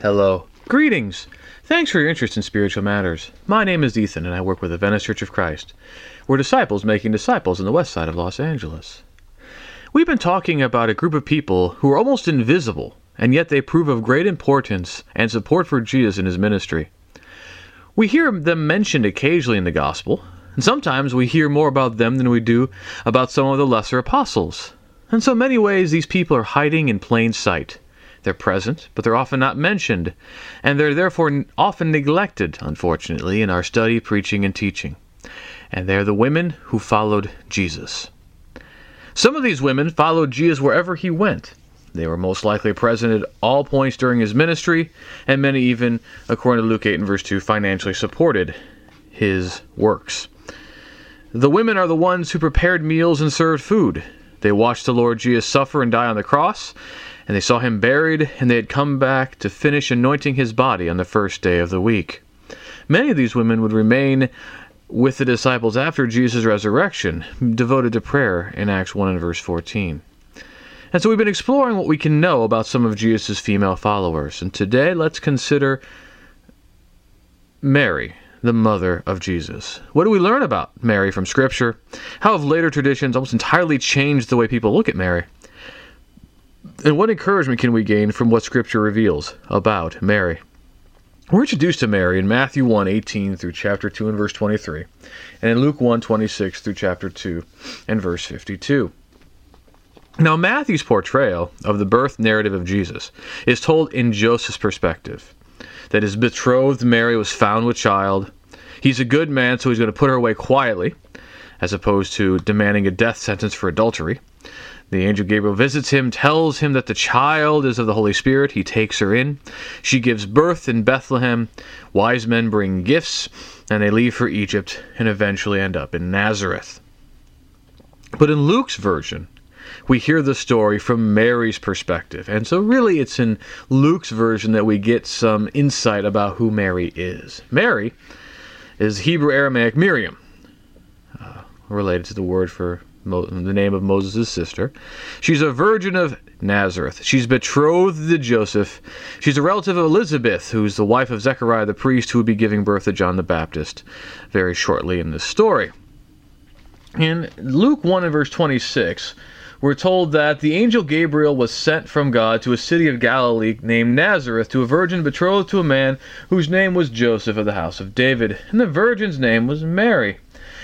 Hello. Greetings. Thanks for your interest in spiritual matters. My name is Ethan, and I work with the Venice Church of Christ. We're disciples making disciples in the west side of Los Angeles. We've been talking about a group of people who are almost invisible, and yet they prove of great importance and support for Jesus in his ministry. We hear them mentioned occasionally in the gospel, and sometimes we hear more about them than we do about some of the lesser apostles. In so many ways, these people are hiding in plain sight. They're present, but they're often not mentioned, and they're therefore often neglected, unfortunately, in our study, preaching, and teaching. And they're the women who followed Jesus. Some of these women followed Jesus wherever he went. They were most likely present at all points during his ministry, and many even, according to Luke 8 and verse 2, financially supported his works. The women are the ones who prepared meals and served food. They watched the Lord Jesus suffer and die on the cross, and they saw him buried, and they had come back to finish anointing his body on the first day of the week. Many of these women would remain with the disciples after Jesus' resurrection, devoted to prayer in Acts 1 and verse 14. And so we've been exploring what we can know about some of Jesus' female followers. And today let's consider Mary, the mother of Jesus. What do we learn about Mary from Scripture? How have later traditions almost entirely changed the way people look at Mary? And what encouragement can we gain from what Scripture reveals about Mary? We're introduced to Mary in Matthew 1 18 through chapter 2 and verse 23, and in Luke 1 26 through chapter 2 and verse 52. Now, Matthew's portrayal of the birth narrative of Jesus is told in Joseph's perspective that his betrothed Mary was found with child. He's a good man, so he's going to put her away quietly, as opposed to demanding a death sentence for adultery. The angel Gabriel visits him, tells him that the child is of the Holy Spirit. He takes her in. She gives birth in Bethlehem. Wise men bring gifts, and they leave for Egypt and eventually end up in Nazareth. But in Luke's version, we hear the story from Mary's perspective. And so, really, it's in Luke's version that we get some insight about who Mary is. Mary is Hebrew Aramaic Miriam, uh, related to the word for the name of Moses' sister. She's a virgin of Nazareth. She's betrothed to Joseph. She's a relative of Elizabeth, who's the wife of Zechariah the priest, who would be giving birth to John the Baptist very shortly in this story. In Luke 1 and verse 26, we're told that the angel Gabriel was sent from God to a city of Galilee named Nazareth to a virgin betrothed to a man whose name was Joseph of the house of David, and the virgin's name was Mary.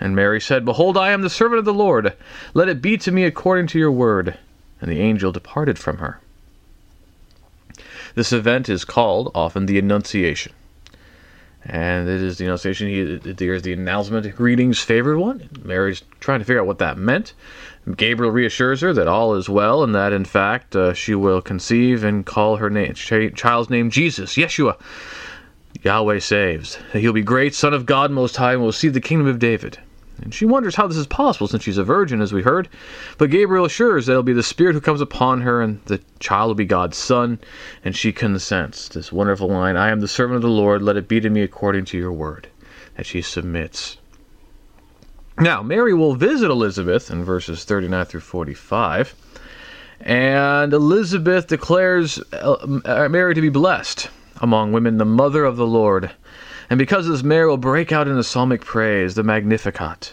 And Mary said, Behold, I am the servant of the Lord. Let it be to me according to your word. And the angel departed from her. This event is called often the Annunciation. And it is the Annunciation. He, there's the announcement, greetings, favored one. Mary's trying to figure out what that meant. Gabriel reassures her that all is well and that, in fact, uh, she will conceive and call her name, child's name Jesus, Yeshua. Yahweh saves. He'll be great, Son of God Most High, and will see the kingdom of David. And she wonders how this is possible since she's a virgin, as we heard. But Gabriel assures that it'll be the Spirit who comes upon her, and the child will be God's son. And she consents. This wonderful line I am the servant of the Lord, let it be to me according to your word. That she submits. Now, Mary will visit Elizabeth in verses 39 through 45. And Elizabeth declares uh, Mary to be blessed among women, the mother of the Lord and because this Mary will break out into psalmic praise, the Magnificat.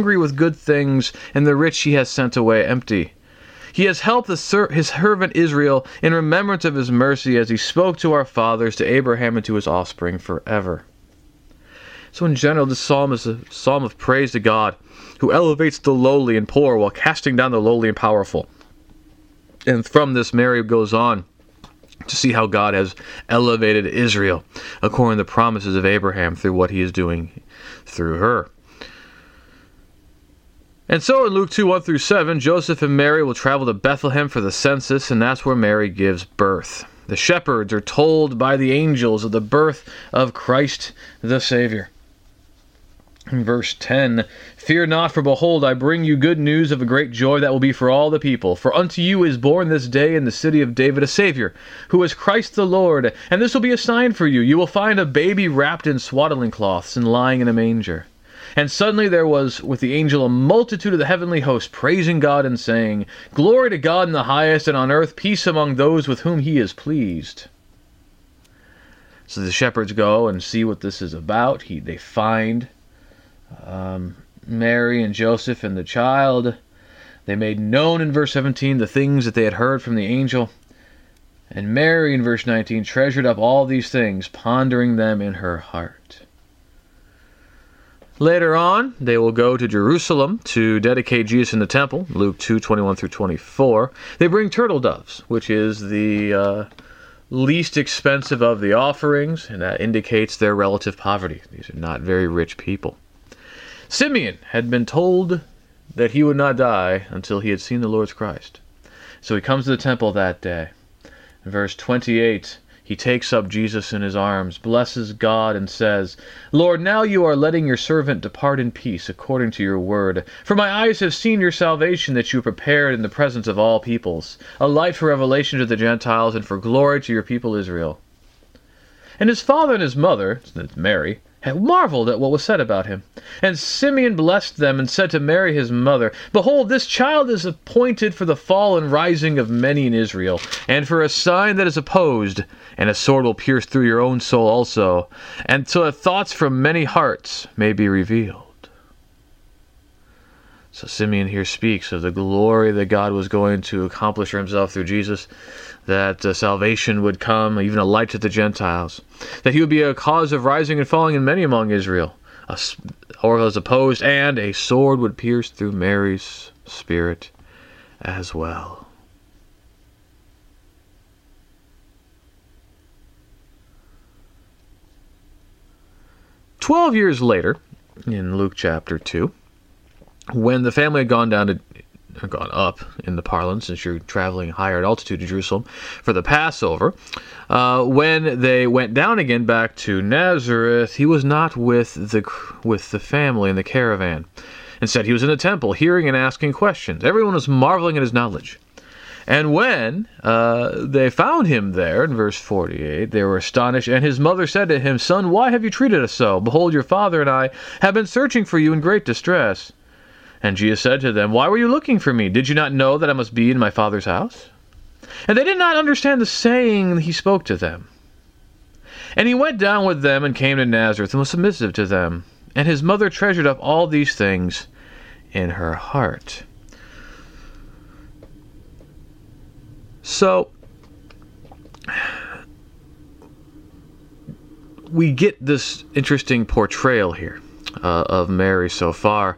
hungry with good things, and the rich he has sent away empty. He has helped his servant Israel in remembrance of his mercy as he spoke to our fathers, to Abraham, and to his offspring forever. So, in general, this psalm is a psalm of praise to God, who elevates the lowly and poor while casting down the lowly and powerful. And from this, Mary goes on to see how God has elevated Israel according to the promises of Abraham through what he is doing through her. And so in Luke 2 1 through 7, Joseph and Mary will travel to Bethlehem for the census, and that's where Mary gives birth. The shepherds are told by the angels of the birth of Christ the Savior. In verse 10 Fear not, for behold, I bring you good news of a great joy that will be for all the people. For unto you is born this day in the city of David a Savior, who is Christ the Lord. And this will be a sign for you. You will find a baby wrapped in swaddling cloths and lying in a manger. And suddenly there was with the angel a multitude of the heavenly host praising God and saying, Glory to God in the highest, and on earth peace among those with whom he is pleased. So the shepherds go and see what this is about. He, they find um, Mary and Joseph and the child. They made known in verse 17 the things that they had heard from the angel. And Mary, in verse 19, treasured up all these things, pondering them in her heart. Later on, they will go to Jerusalem to dedicate Jesus in the temple, Luke 2 21 through 24. They bring turtle doves, which is the uh, least expensive of the offerings, and that indicates their relative poverty. These are not very rich people. Simeon had been told that he would not die until he had seen the Lord's Christ. So he comes to the temple that day. Verse 28, he takes up Jesus in his arms, blesses God, and says, Lord, now you are letting your servant depart in peace according to your word. For my eyes have seen your salvation that you prepared in the presence of all peoples, a light for revelation to the Gentiles and for glory to your people Israel. And his father and his mother, Mary, had marveled at what was said about him. And Simeon blessed them and said to Mary his mother, Behold, this child is appointed for the fall and rising of many in Israel, and for a sign that is opposed, and a sword will pierce through your own soul also, and so that thoughts from many hearts may be revealed. So Simeon here speaks of the glory that God was going to accomplish for himself through Jesus that uh, salvation would come, even a light to the Gentiles, that he would be a cause of rising and falling in many among Israel, a, or as opposed, and a sword would pierce through Mary's spirit as well. Twelve years later, in Luke chapter 2, when the family had gone down to gone up in the parlance since you're traveling higher at altitude to Jerusalem for the Passover. Uh, when they went down again back to Nazareth, he was not with the with the family in the caravan. Instead, he was in the temple, hearing and asking questions. Everyone was marveling at his knowledge. And when uh, they found him there, in verse 48, they were astonished. And his mother said to him, Son, why have you treated us so? Behold, your father and I have been searching for you in great distress. And Jesus said to them, Why were you looking for me? Did you not know that I must be in my Father's house? And they did not understand the saying he spoke to them. And he went down with them and came to Nazareth and was submissive to them. And his mother treasured up all these things in her heart. So, we get this interesting portrayal here uh, of Mary so far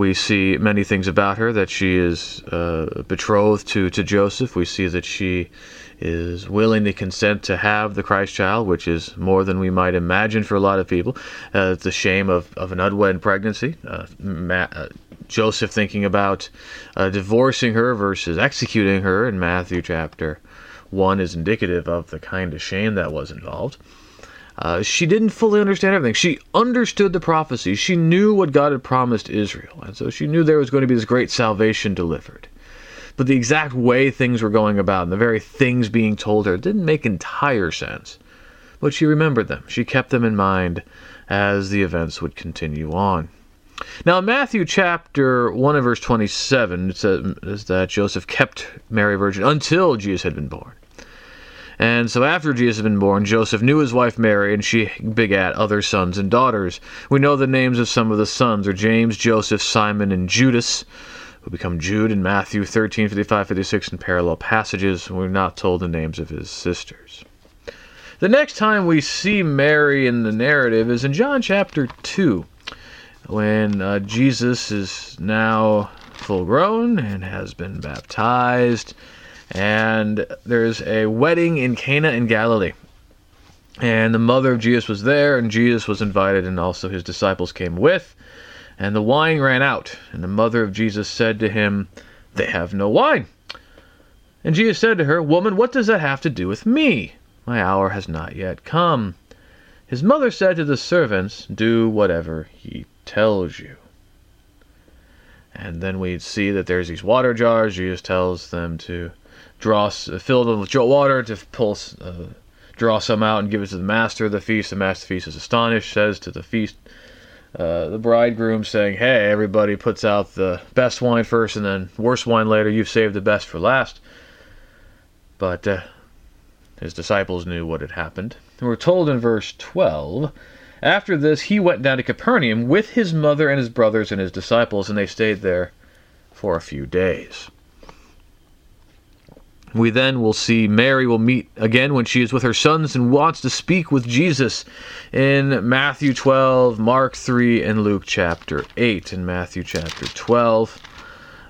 we see many things about her that she is uh, betrothed to, to Joseph. We see that she is willing to consent to have the Christ child, which is more than we might imagine for a lot of people. Uh, a shame of, of an unwed pregnancy. Uh, uh Joseph thinking about uh, divorcing her versus executing her in Matthew chapter 1 is indicative of the kind of shame that was involved. Uh, she didn't fully understand everything. She understood the prophecy. She knew what God had promised Israel. And so she knew there was going to be this great salvation delivered. But the exact way things were going about and the very things being told her didn't make entire sense. But she remembered them. She kept them in mind as the events would continue on. Now, in Matthew chapter 1 and verse 27, it says that Joseph kept Mary virgin until Jesus had been born. And so after Jesus had been born, Joseph knew his wife Mary, and she begat other sons and daughters. We know the names of some of the sons are James, Joseph, Simon, and Judas, who become Jude in Matthew 13, 55, 56 in parallel passages. We're not told the names of his sisters. The next time we see Mary in the narrative is in John chapter 2, when uh, Jesus is now full grown and has been baptized and there's a wedding in Cana in Galilee. And the mother of Jesus was there, and Jesus was invited, and also his disciples came with. And the wine ran out, and the mother of Jesus said to him, They have no wine. And Jesus said to her, Woman, what does that have to do with me? My hour has not yet come. His mother said to the servants, Do whatever he tells you. And then we see that there's these water jars. Jesus tells them to draw, fill them with water to pull, uh, draw some out and give it to the master of the feast. The master of the feast is astonished, says to the feast, uh, the bridegroom saying, Hey, everybody puts out the best wine first and then worse wine later. You've saved the best for last. But uh, his disciples knew what had happened. And we're told in verse 12 After this, he went down to Capernaum with his mother and his brothers and his disciples, and they stayed there for a few days. We then will see Mary will meet again when she is with her sons and wants to speak with Jesus in Matthew 12, Mark 3, and Luke chapter 8. In Matthew chapter 12,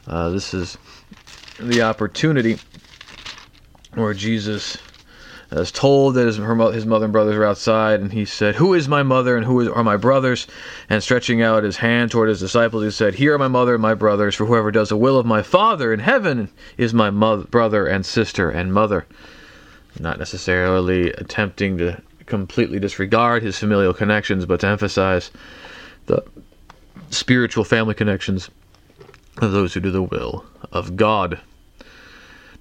uh, this is the opportunity where Jesus is told that his, her, his mother and brothers are outside, and he said, Who is my mother and who is, are my brothers? And stretching out his hand toward his disciples, he said, Here are my mother and my brothers, for whoever does the will of my Father in heaven is my mother, brother and sister and mother. Not necessarily attempting to completely disregard his familial connections, but to emphasize the spiritual family connections of those who do the will of God.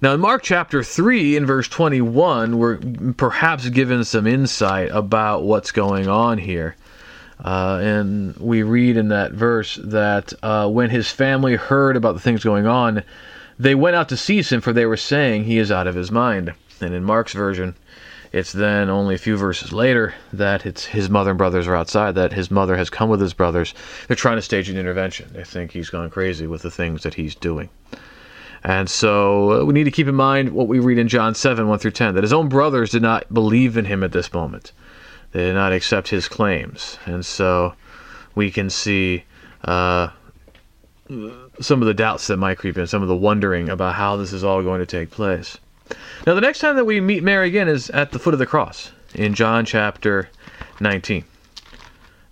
Now, in Mark chapter 3, in verse 21, we're perhaps given some insight about what's going on here. Uh, and we read in that verse that uh, when his family heard about the things going on, they went out to seize him, for they were saying he is out of his mind. And in Mark's version, it's then only a few verses later that it's his mother and brothers are outside, that his mother has come with his brothers. They're trying to stage an intervention. They think he's gone crazy with the things that he's doing. And so uh, we need to keep in mind what we read in John 7 1 through 10 that his own brothers did not believe in him at this moment. They did not accept his claims. And so we can see uh, some of the doubts that might creep in, some of the wondering about how this is all going to take place. Now, the next time that we meet Mary again is at the foot of the cross in John chapter 19.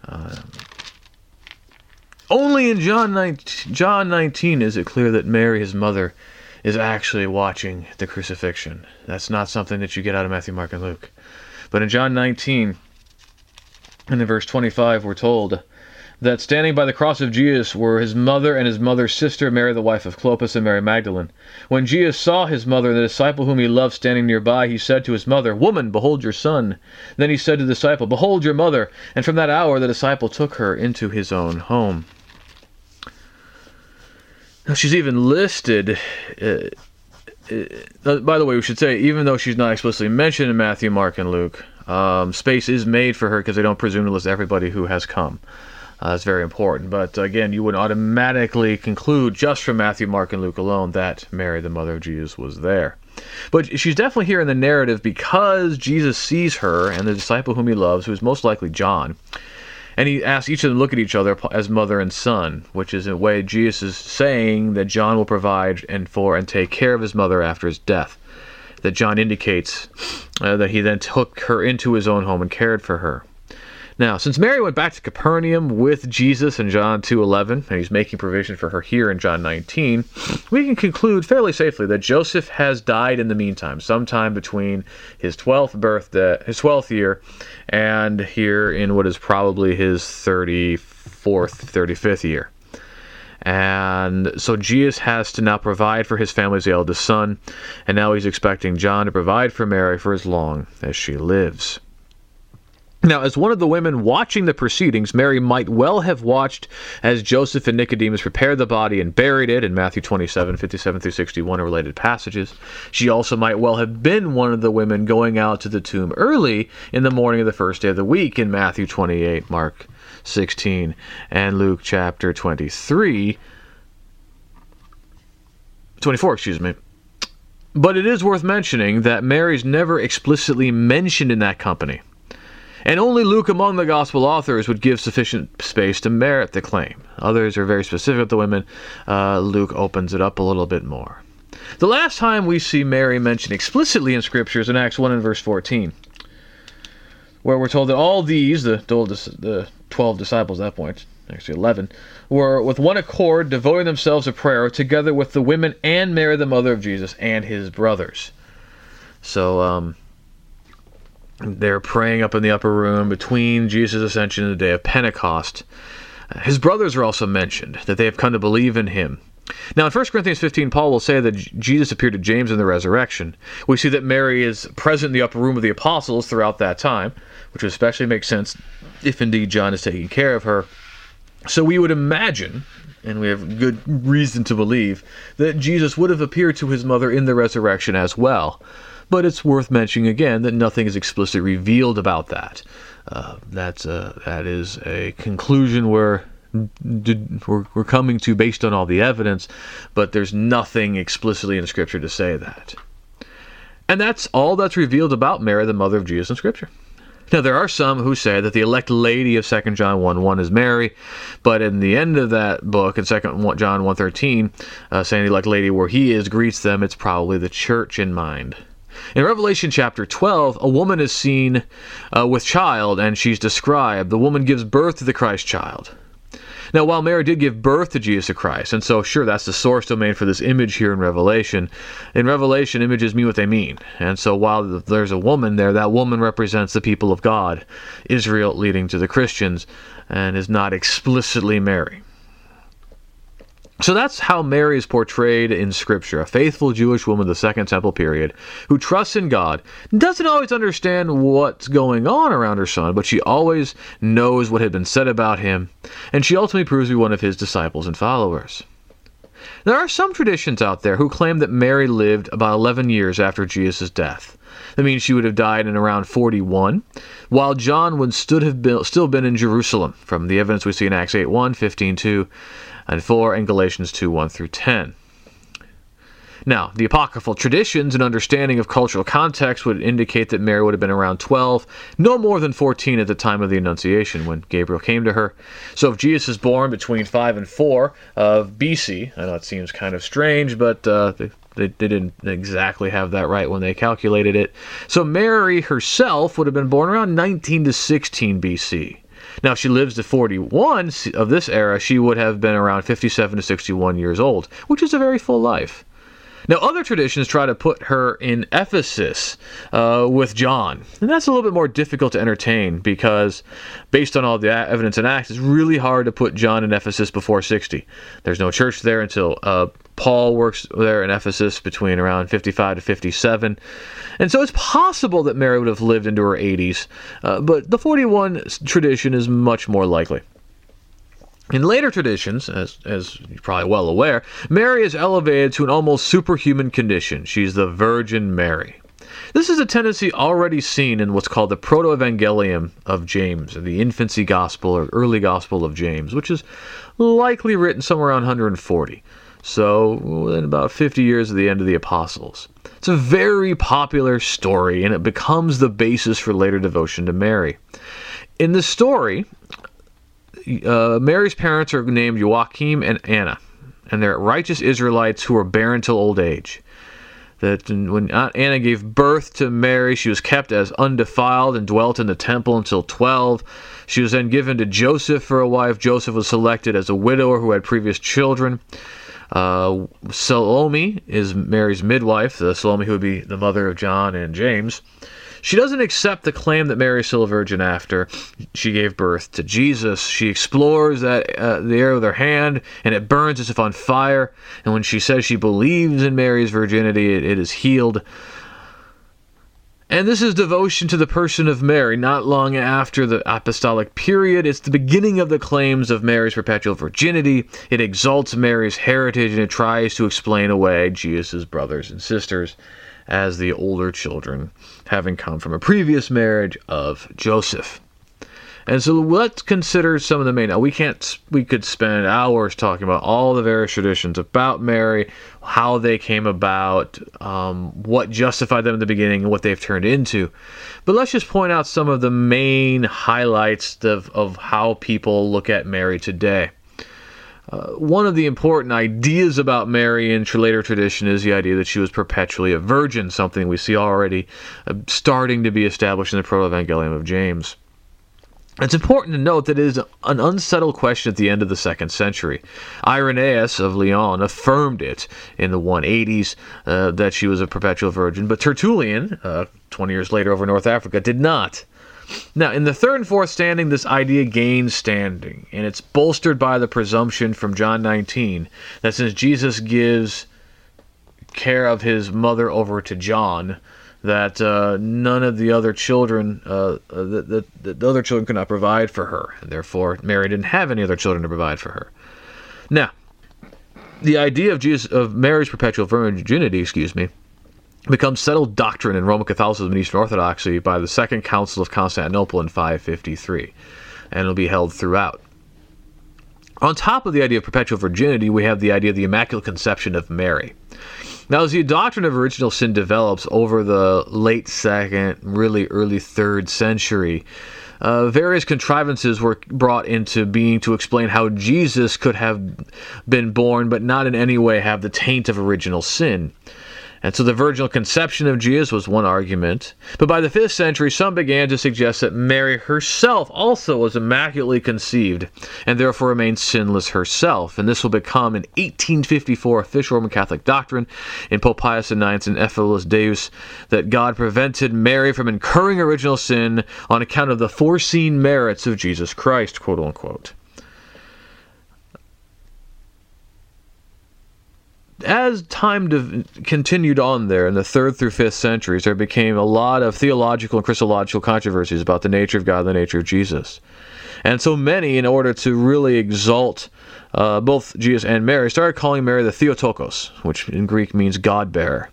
Uh, only in John 19, John 19 is it clear that Mary, his mother, is actually watching the crucifixion. That's not something that you get out of Matthew, Mark, and Luke. But in John 19, and in verse 25, we're told that standing by the cross of Jesus were his mother and his mother's sister, Mary, the wife of Clopas, and Mary Magdalene. When Jesus saw his mother and the disciple whom he loved standing nearby, he said to his mother, Woman, behold your son. Then he said to the disciple, Behold your mother. And from that hour the disciple took her into his own home. Now she's even listed. Uh, uh, by the way, we should say, even though she's not explicitly mentioned in Matthew, Mark, and Luke, um, space is made for her because they don't presume to list everybody who has come. Uh, that's very important. But again, you would automatically conclude just from Matthew, Mark, and Luke alone that Mary, the mother of Jesus, was there. But she's definitely here in the narrative because Jesus sees her and the disciple whom he loves, who is most likely John, and he asks each of them to look at each other as mother and son, which is a way Jesus is saying that John will provide and for and take care of his mother after his death. That John indicates uh, that he then took her into his own home and cared for her. Now, since Mary went back to Capernaum with Jesus in John 2:11, and he's making provision for her here in John 19, we can conclude fairly safely that Joseph has died in the meantime, sometime between his 12th birthday, his 12th year, and here in what is probably his 34th, 35th year. And so Jesus has to now provide for his family's eldest son, and now he's expecting John to provide for Mary for as long as she lives. Now, as one of the women watching the proceedings, Mary might well have watched as Joseph and Nicodemus prepared the body and buried it in Matthew 27, 57 through 61, and related passages. She also might well have been one of the women going out to the tomb early in the morning of the first day of the week in Matthew 28, Mark 16, and Luke chapter 23. 24, excuse me. But it is worth mentioning that Mary's never explicitly mentioned in that company and only Luke among the gospel authors would give sufficient space to merit the claim. Others are very specific with the women. Uh, Luke opens it up a little bit more. The last time we see Mary mentioned explicitly in Scripture is in Acts 1 and verse 14, where we're told that all these, the, the 12 disciples at that point, actually 11, were with one accord devoting themselves to prayer together with the women and Mary, the mother of Jesus, and his brothers. So, um, they're praying up in the upper room between Jesus' ascension and the day of Pentecost. Uh, his brothers are also mentioned, that they have come to believe in him. Now, in 1 Corinthians 15, Paul will say that Jesus appeared to James in the resurrection. We see that Mary is present in the upper room of the apostles throughout that time, which would especially makes sense if indeed John is taking care of her. So we would imagine, and we have good reason to believe, that Jesus would have appeared to his mother in the resurrection as well but it's worth mentioning again that nothing is explicitly revealed about that. Uh, that's a, that is a conclusion we're, we're coming to based on all the evidence, but there's nothing explicitly in Scripture to say that. And that's all that's revealed about Mary, the mother of Jesus in Scripture. Now, there are some who say that the elect lady of 2 John 1 1 is Mary, but in the end of that book, in 2 John 1 13, uh, saying the elect lady where he is greets them, it's probably the church in mind. In Revelation chapter 12, a woman is seen uh, with child and she's described. The woman gives birth to the Christ child. Now, while Mary did give birth to Jesus Christ, and so sure, that's the source domain for this image here in Revelation. In Revelation, images mean what they mean. And so while there's a woman there, that woman represents the people of God, Israel leading to the Christians, and is not explicitly Mary. So that's how Mary is portrayed in Scripture, a faithful Jewish woman of the Second Temple period who trusts in God, doesn't always understand what's going on around her son, but she always knows what had been said about him, and she ultimately proves to be one of his disciples and followers. There are some traditions out there who claim that Mary lived about 11 years after Jesus' death. That means she would have died in around 41, while John would stood have been, still been in Jerusalem, from the evidence we see in Acts 8 1, 15 2, and 4 and Galatians 2 1 through 10. Now, the apocryphal traditions and understanding of cultural context would indicate that Mary would have been around 12, no more than 14 at the time of the Annunciation when Gabriel came to her. So if Jesus is born between 5 and 4 of BC, I know it seems kind of strange, but uh, they, they, they didn't exactly have that right when they calculated it. So Mary herself would have been born around 19 to 16 BC. Now, if she lives to 41 of this era, she would have been around 57 to 61 years old, which is a very full life. Now, other traditions try to put her in Ephesus uh, with John, and that's a little bit more difficult to entertain because, based on all the evidence in Acts, it's really hard to put John in Ephesus before 60. There's no church there until uh, Paul works there in Ephesus between around 55 to 57. And so it's possible that Mary would have lived into her 80s, uh, but the 41 tradition is much more likely. In later traditions, as, as you're probably well aware, Mary is elevated to an almost superhuman condition. She's the Virgin Mary. This is a tendency already seen in what's called the Proto Evangelium of James, or the Infancy Gospel or Early Gospel of James, which is likely written somewhere around 140. So, within about 50 years of the end of the Apostles. It's a very popular story, and it becomes the basis for later devotion to Mary. In the story, uh, Mary's parents are named Joachim and Anna, and they're righteous Israelites who are barren till old age. that when Anna gave birth to Mary, she was kept as undefiled and dwelt in the temple until 12. She was then given to Joseph for a wife. Joseph was selected as a widower who had previous children. Uh, Salome is Mary's midwife, the Salome who would be the mother of John and James. She doesn't accept the claim that Mary is still a virgin after she gave birth to Jesus. She explores that uh, the air with her hand, and it burns as if on fire. And when she says she believes in Mary's virginity, it, it is healed. And this is devotion to the person of Mary, not long after the apostolic period. It's the beginning of the claims of Mary's perpetual virginity. It exalts Mary's heritage and it tries to explain away Jesus' brothers and sisters as the older children, having come from a previous marriage of Joseph. And so let's consider some of the main. Now we can't. We could spend hours talking about all the various traditions about Mary, how they came about, um, what justified them in the beginning, and what they've turned into. But let's just point out some of the main highlights of, of how people look at Mary today. Uh, one of the important ideas about Mary in later tradition is the idea that she was perpetually a virgin, something we see already uh, starting to be established in the Proto-Evangelium of James. It's important to note that it is an unsettled question at the end of the second century. Irenaeus of Lyon affirmed it in the 180s uh, that she was a perpetual virgin, but Tertullian, uh, 20 years later over North Africa, did not. Now, in the third and fourth standing, this idea gains standing, and it's bolstered by the presumption from John 19 that since Jesus gives care of his mother over to John, that uh, none of the other children, uh, uh the, the, the other children could not provide for her, and therefore Mary didn't have any other children to provide for her. Now, the idea of Jesus of Mary's perpetual virginity, excuse me, becomes settled doctrine in Roman Catholicism and Eastern Orthodoxy by the Second Council of Constantinople in 553, and it'll be held throughout. On top of the idea of perpetual virginity, we have the idea of the Immaculate Conception of Mary. Now, as the doctrine of original sin develops over the late second, really early third century, uh, various contrivances were brought into being to explain how Jesus could have been born, but not in any way have the taint of original sin. And so the virginal conception of Jesus was one argument. But by the 5th century, some began to suggest that Mary herself also was immaculately conceived and therefore remained sinless herself. And this will become in 1854 official Roman Catholic doctrine in Pope Pius IX's Ineffabilis Deus that God prevented Mary from incurring original sin on account of the foreseen merits of Jesus Christ, quote unquote. As time de- continued on there in the third through fifth centuries, there became a lot of theological and Christological controversies about the nature of God and the nature of Jesus. And so many, in order to really exalt uh, both Jesus and Mary, started calling Mary the Theotokos, which in Greek means God bearer.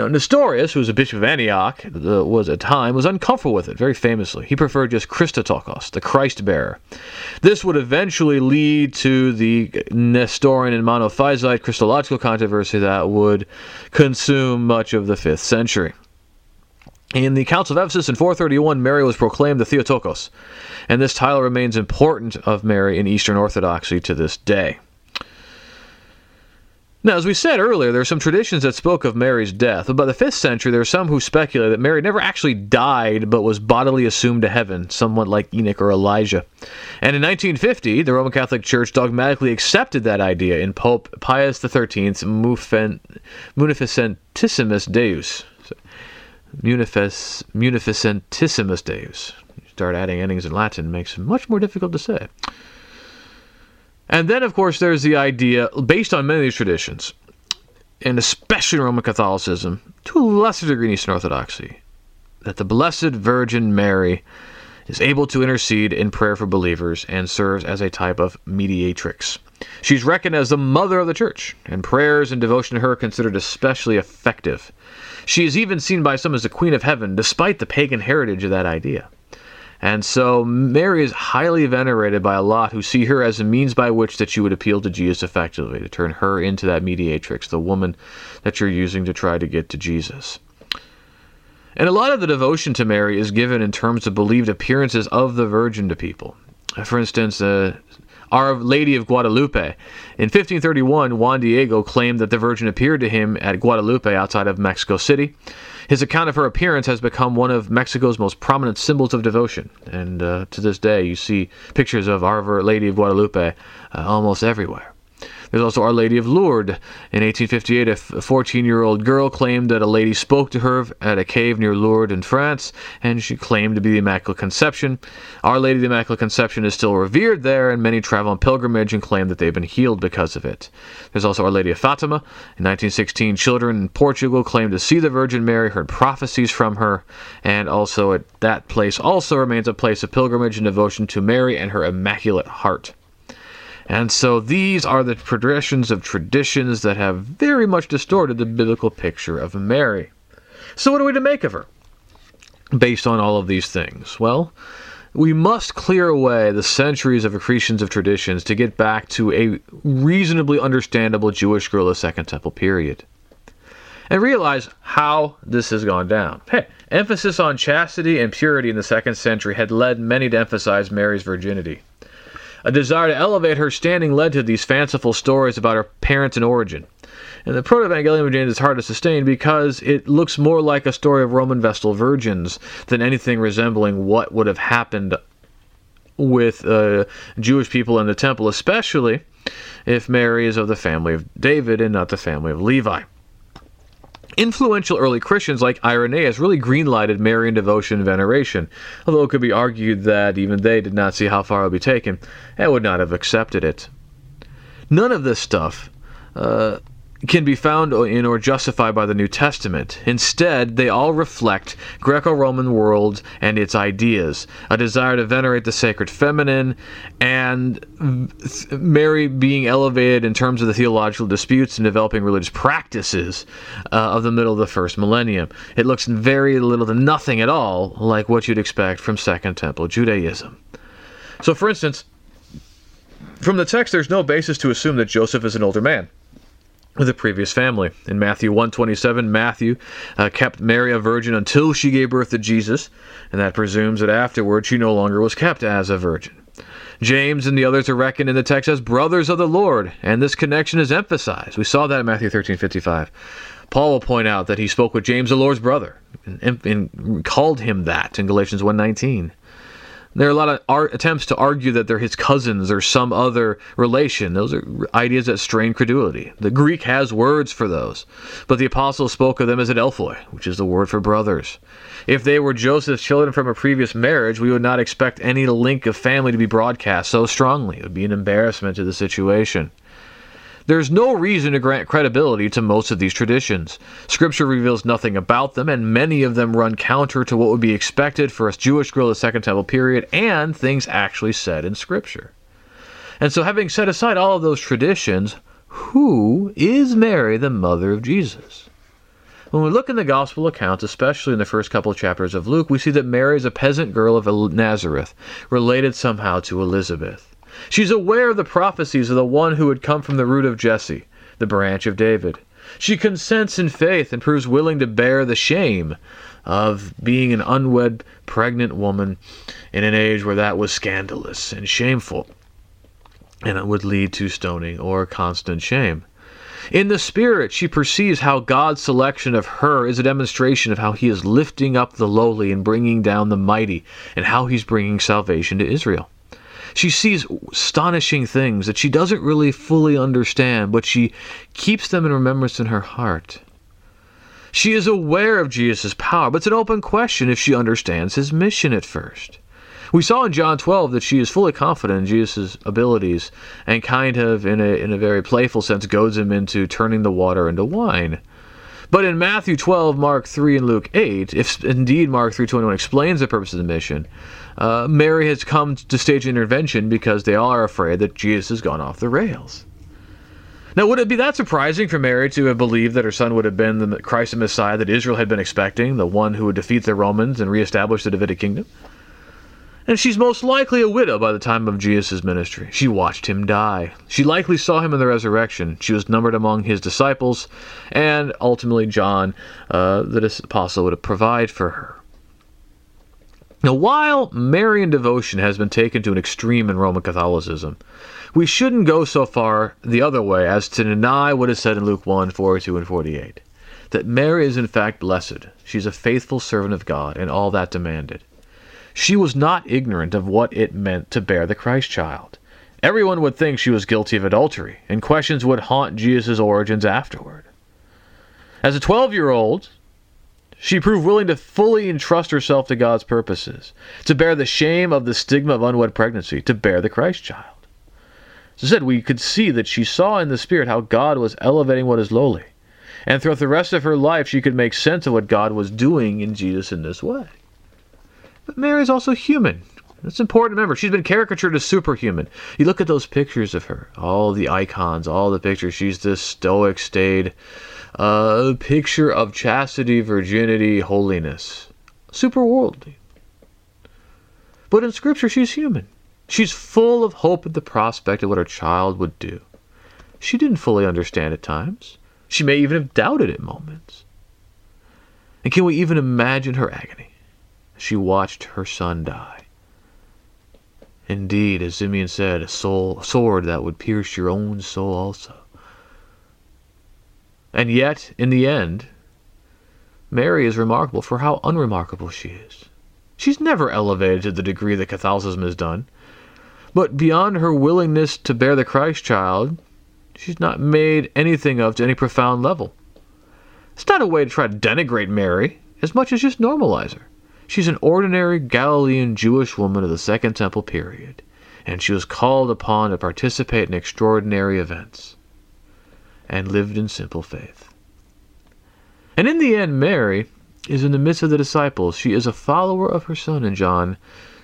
Now, Nestorius, who was a bishop of Antioch, uh, was at time, was uncomfortable with it, very famously. He preferred just Christotokos, the Christ bearer. This would eventually lead to the Nestorian and Monophysite Christological controversy that would consume much of the 5th century. In the Council of Ephesus in 431, Mary was proclaimed the Theotokos, and this title remains important of Mary in Eastern Orthodoxy to this day. Now, as we said earlier, there are some traditions that spoke of Mary's death, but by the 5th century, there are some who speculate that Mary never actually died but was bodily assumed to heaven, somewhat like Enoch or Elijah. And in 1950, the Roman Catholic Church dogmatically accepted that idea in Pope Pius XIII's Munificentissimus Deus. Munific- Munificentissimus Deus. You start adding endings in Latin, makes it much more difficult to say. And then, of course, there's the idea, based on many of these traditions, and especially Roman Catholicism, to a lesser degree in Eastern Orthodoxy, that the Blessed Virgin Mary is able to intercede in prayer for believers and serves as a type of mediatrix. She's reckoned as the mother of the church, and prayers and devotion to her are considered especially effective. She is even seen by some as the Queen of Heaven, despite the pagan heritage of that idea. And so Mary is highly venerated by a lot who see her as a means by which that you would appeal to Jesus effectively, to turn her into that mediatrix, the woman that you're using to try to get to Jesus. And a lot of the devotion to Mary is given in terms of believed appearances of the Virgin to people. For instance, uh, Our Lady of Guadalupe. In 1531, Juan Diego claimed that the Virgin appeared to him at Guadalupe outside of Mexico City. His account of her appearance has become one of Mexico's most prominent symbols of devotion, and uh, to this day, you see pictures of Our Lady of Guadalupe uh, almost everywhere. There's also Our Lady of Lourdes. In 1858, a 14 year old girl claimed that a lady spoke to her at a cave near Lourdes in France, and she claimed to be the Immaculate Conception. Our Lady of the Immaculate Conception is still revered there, and many travel on pilgrimage and claim that they've been healed because of it. There's also Our Lady of Fatima. In 1916, children in Portugal claimed to see the Virgin Mary, heard prophecies from her, and also at that place also remains a place of pilgrimage and devotion to Mary and her Immaculate Heart. And so these are the progressions of traditions that have very much distorted the biblical picture of Mary. So, what are we to make of her? Based on all of these things? Well, we must clear away the centuries of accretions of traditions to get back to a reasonably understandable Jewish girl of Second Temple period. And realize how this has gone down. Hey, emphasis on chastity and purity in the second century had led many to emphasize Mary's virginity. A desire to elevate her standing led to these fanciful stories about her parents and origin. And the Proto-Evangelium of James is hard to sustain because it looks more like a story of Roman Vestal virgins than anything resembling what would have happened with uh, Jewish people in the temple, especially if Mary is of the family of David and not the family of Levi. Influential early Christians like Irenaeus really greenlighted Marian devotion and veneration, although it could be argued that even they did not see how far it would be taken and would not have accepted it. None of this stuff uh, can be found in or justified by the New Testament. Instead, they all reflect Greco Roman world and its ideas, a desire to venerate the sacred feminine, and Mary being elevated in terms of the theological disputes and developing religious practices uh, of the middle of the first millennium. It looks very little to nothing at all like what you'd expect from Second Temple Judaism. So, for instance, from the text, there's no basis to assume that Joseph is an older man a previous family. In Matthew 127, Matthew uh, kept Mary a virgin until she gave birth to Jesus, and that presumes that afterward she no longer was kept as a virgin. James and the others are reckoned in the text as brothers of the Lord, and this connection is emphasized. We saw that in Matthew 13:55. Paul will point out that he spoke with James, the Lord's brother, and, and called him that in Galatians 1:19. There are a lot of art, attempts to argue that they're his cousins or some other relation. Those are ideas that strain credulity. The Greek has words for those, but the apostles spoke of them as adelphoi, which is the word for brothers. If they were Joseph's children from a previous marriage, we would not expect any link of family to be broadcast so strongly. It would be an embarrassment to the situation. There's no reason to grant credibility to most of these traditions. Scripture reveals nothing about them, and many of them run counter to what would be expected for a Jewish girl of the Second Temple period and things actually said in Scripture. And so, having set aside all of those traditions, who is Mary, the mother of Jesus? When we look in the gospel accounts, especially in the first couple of chapters of Luke, we see that Mary is a peasant girl of Nazareth, related somehow to Elizabeth. She's aware of the prophecies of the one who would come from the root of Jesse, the branch of David. She consents in faith and proves willing to bear the shame of being an unwed pregnant woman in an age where that was scandalous and shameful, and it would lead to stoning or constant shame. In the Spirit, she perceives how God's selection of her is a demonstration of how He is lifting up the lowly and bringing down the mighty, and how He's bringing salvation to Israel. She sees astonishing things that she doesn't really fully understand, but she keeps them in remembrance in her heart. She is aware of Jesus' power, but it's an open question if she understands his mission at first. We saw in John 12 that she is fully confident in Jesus' abilities and kind of, in a, in a very playful sense, goads him into turning the water into wine. But in Matthew 12, Mark 3, and Luke 8, if indeed Mark 3.21 explains the purpose of the mission, uh, Mary has come to stage intervention because they all are afraid that Jesus has gone off the rails. Now, would it be that surprising for Mary to have believed that her son would have been the Christ and Messiah that Israel had been expecting, the one who would defeat the Romans and reestablish the Davidic kingdom? And she's most likely a widow by the time of Jesus' ministry. She watched him die. She likely saw him in the resurrection. She was numbered among his disciples, and ultimately John, uh, the apostle, would provide for her. Now, while Marian devotion has been taken to an extreme in Roman Catholicism, we shouldn't go so far the other way as to deny what is said in Luke 1 42 and 48 that Mary is in fact blessed. She's a faithful servant of God, and all that demanded. She was not ignorant of what it meant to bear the Christ child. Everyone would think she was guilty of adultery, and questions would haunt Jesus' origins afterward. As a 12 year old, she proved willing to fully entrust herself to God's purposes, to bear the shame of the stigma of unwed pregnancy, to bear the Christ child. As I said, we could see that she saw in the Spirit how God was elevating what is lowly. And throughout the rest of her life, she could make sense of what God was doing in Jesus in this way. But Mary is also human. It's important to remember. She's been caricatured as superhuman. You look at those pictures of her, all the icons, all the pictures. She's this stoic, staid uh, picture of chastity, virginity, holiness. Super worldly. But in Scripture, she's human. She's full of hope at the prospect of what her child would do. She didn't fully understand at times. She may even have doubted at moments. And can we even imagine her agony she watched her son die? Indeed, as Simeon said, a, soul, a sword that would pierce your own soul also. And yet, in the end, Mary is remarkable for how unremarkable she is. She's never elevated to the degree that Catholicism has done. But beyond her willingness to bear the Christ child, she's not made anything of to any profound level. It's not a way to try to denigrate Mary as much as just normalize her. She's an ordinary Galilean Jewish woman of the Second Temple period, and she was called upon to participate in extraordinary events and lived in simple faith. And in the end, Mary is in the midst of the disciples. She is a follower of her son in John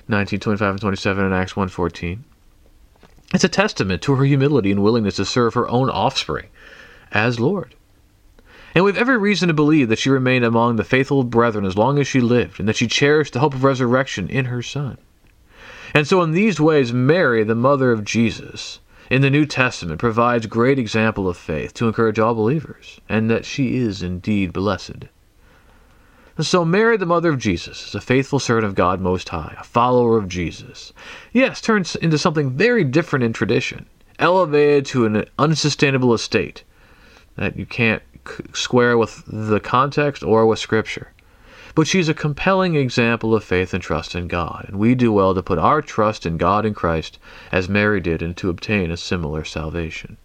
19, 25 and 27 and Acts 1.14. It's a testament to her humility and willingness to serve her own offspring as Lord. And we have every reason to believe that she remained among the faithful brethren as long as she lived, and that she cherished the hope of resurrection in her Son. And so, in these ways, Mary, the mother of Jesus, in the New Testament, provides great example of faith to encourage all believers, and that she is indeed blessed. And so Mary, the mother of Jesus, is a faithful servant of God Most High, a follower of Jesus. Yes, turns into something very different in tradition, elevated to an unsustainable estate that you can't square with the context or with Scripture. But she's a compelling example of faith and trust in God, and we do well to put our trust in God and Christ as Mary did and to obtain a similar salvation.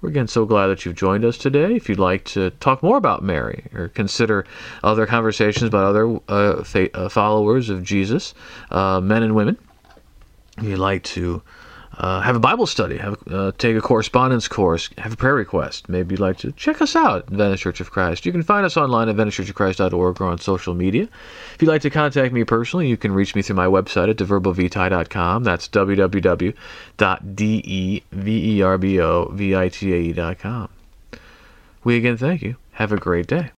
We're again so glad that you've joined us today. If you'd like to talk more about Mary or consider other conversations about other uh, fa- uh, followers of Jesus, uh, men and women, if you'd like to uh, have a Bible study, have uh, take a correspondence course, have a prayer request. Maybe you'd like to check us out, Venice Church of Christ. You can find us online at VeniceChurchOfChrist.org or on social media. If you'd like to contact me personally, you can reach me through my website at deverbovitae.com. That's www.deverbovitae.com. We again thank you. Have a great day.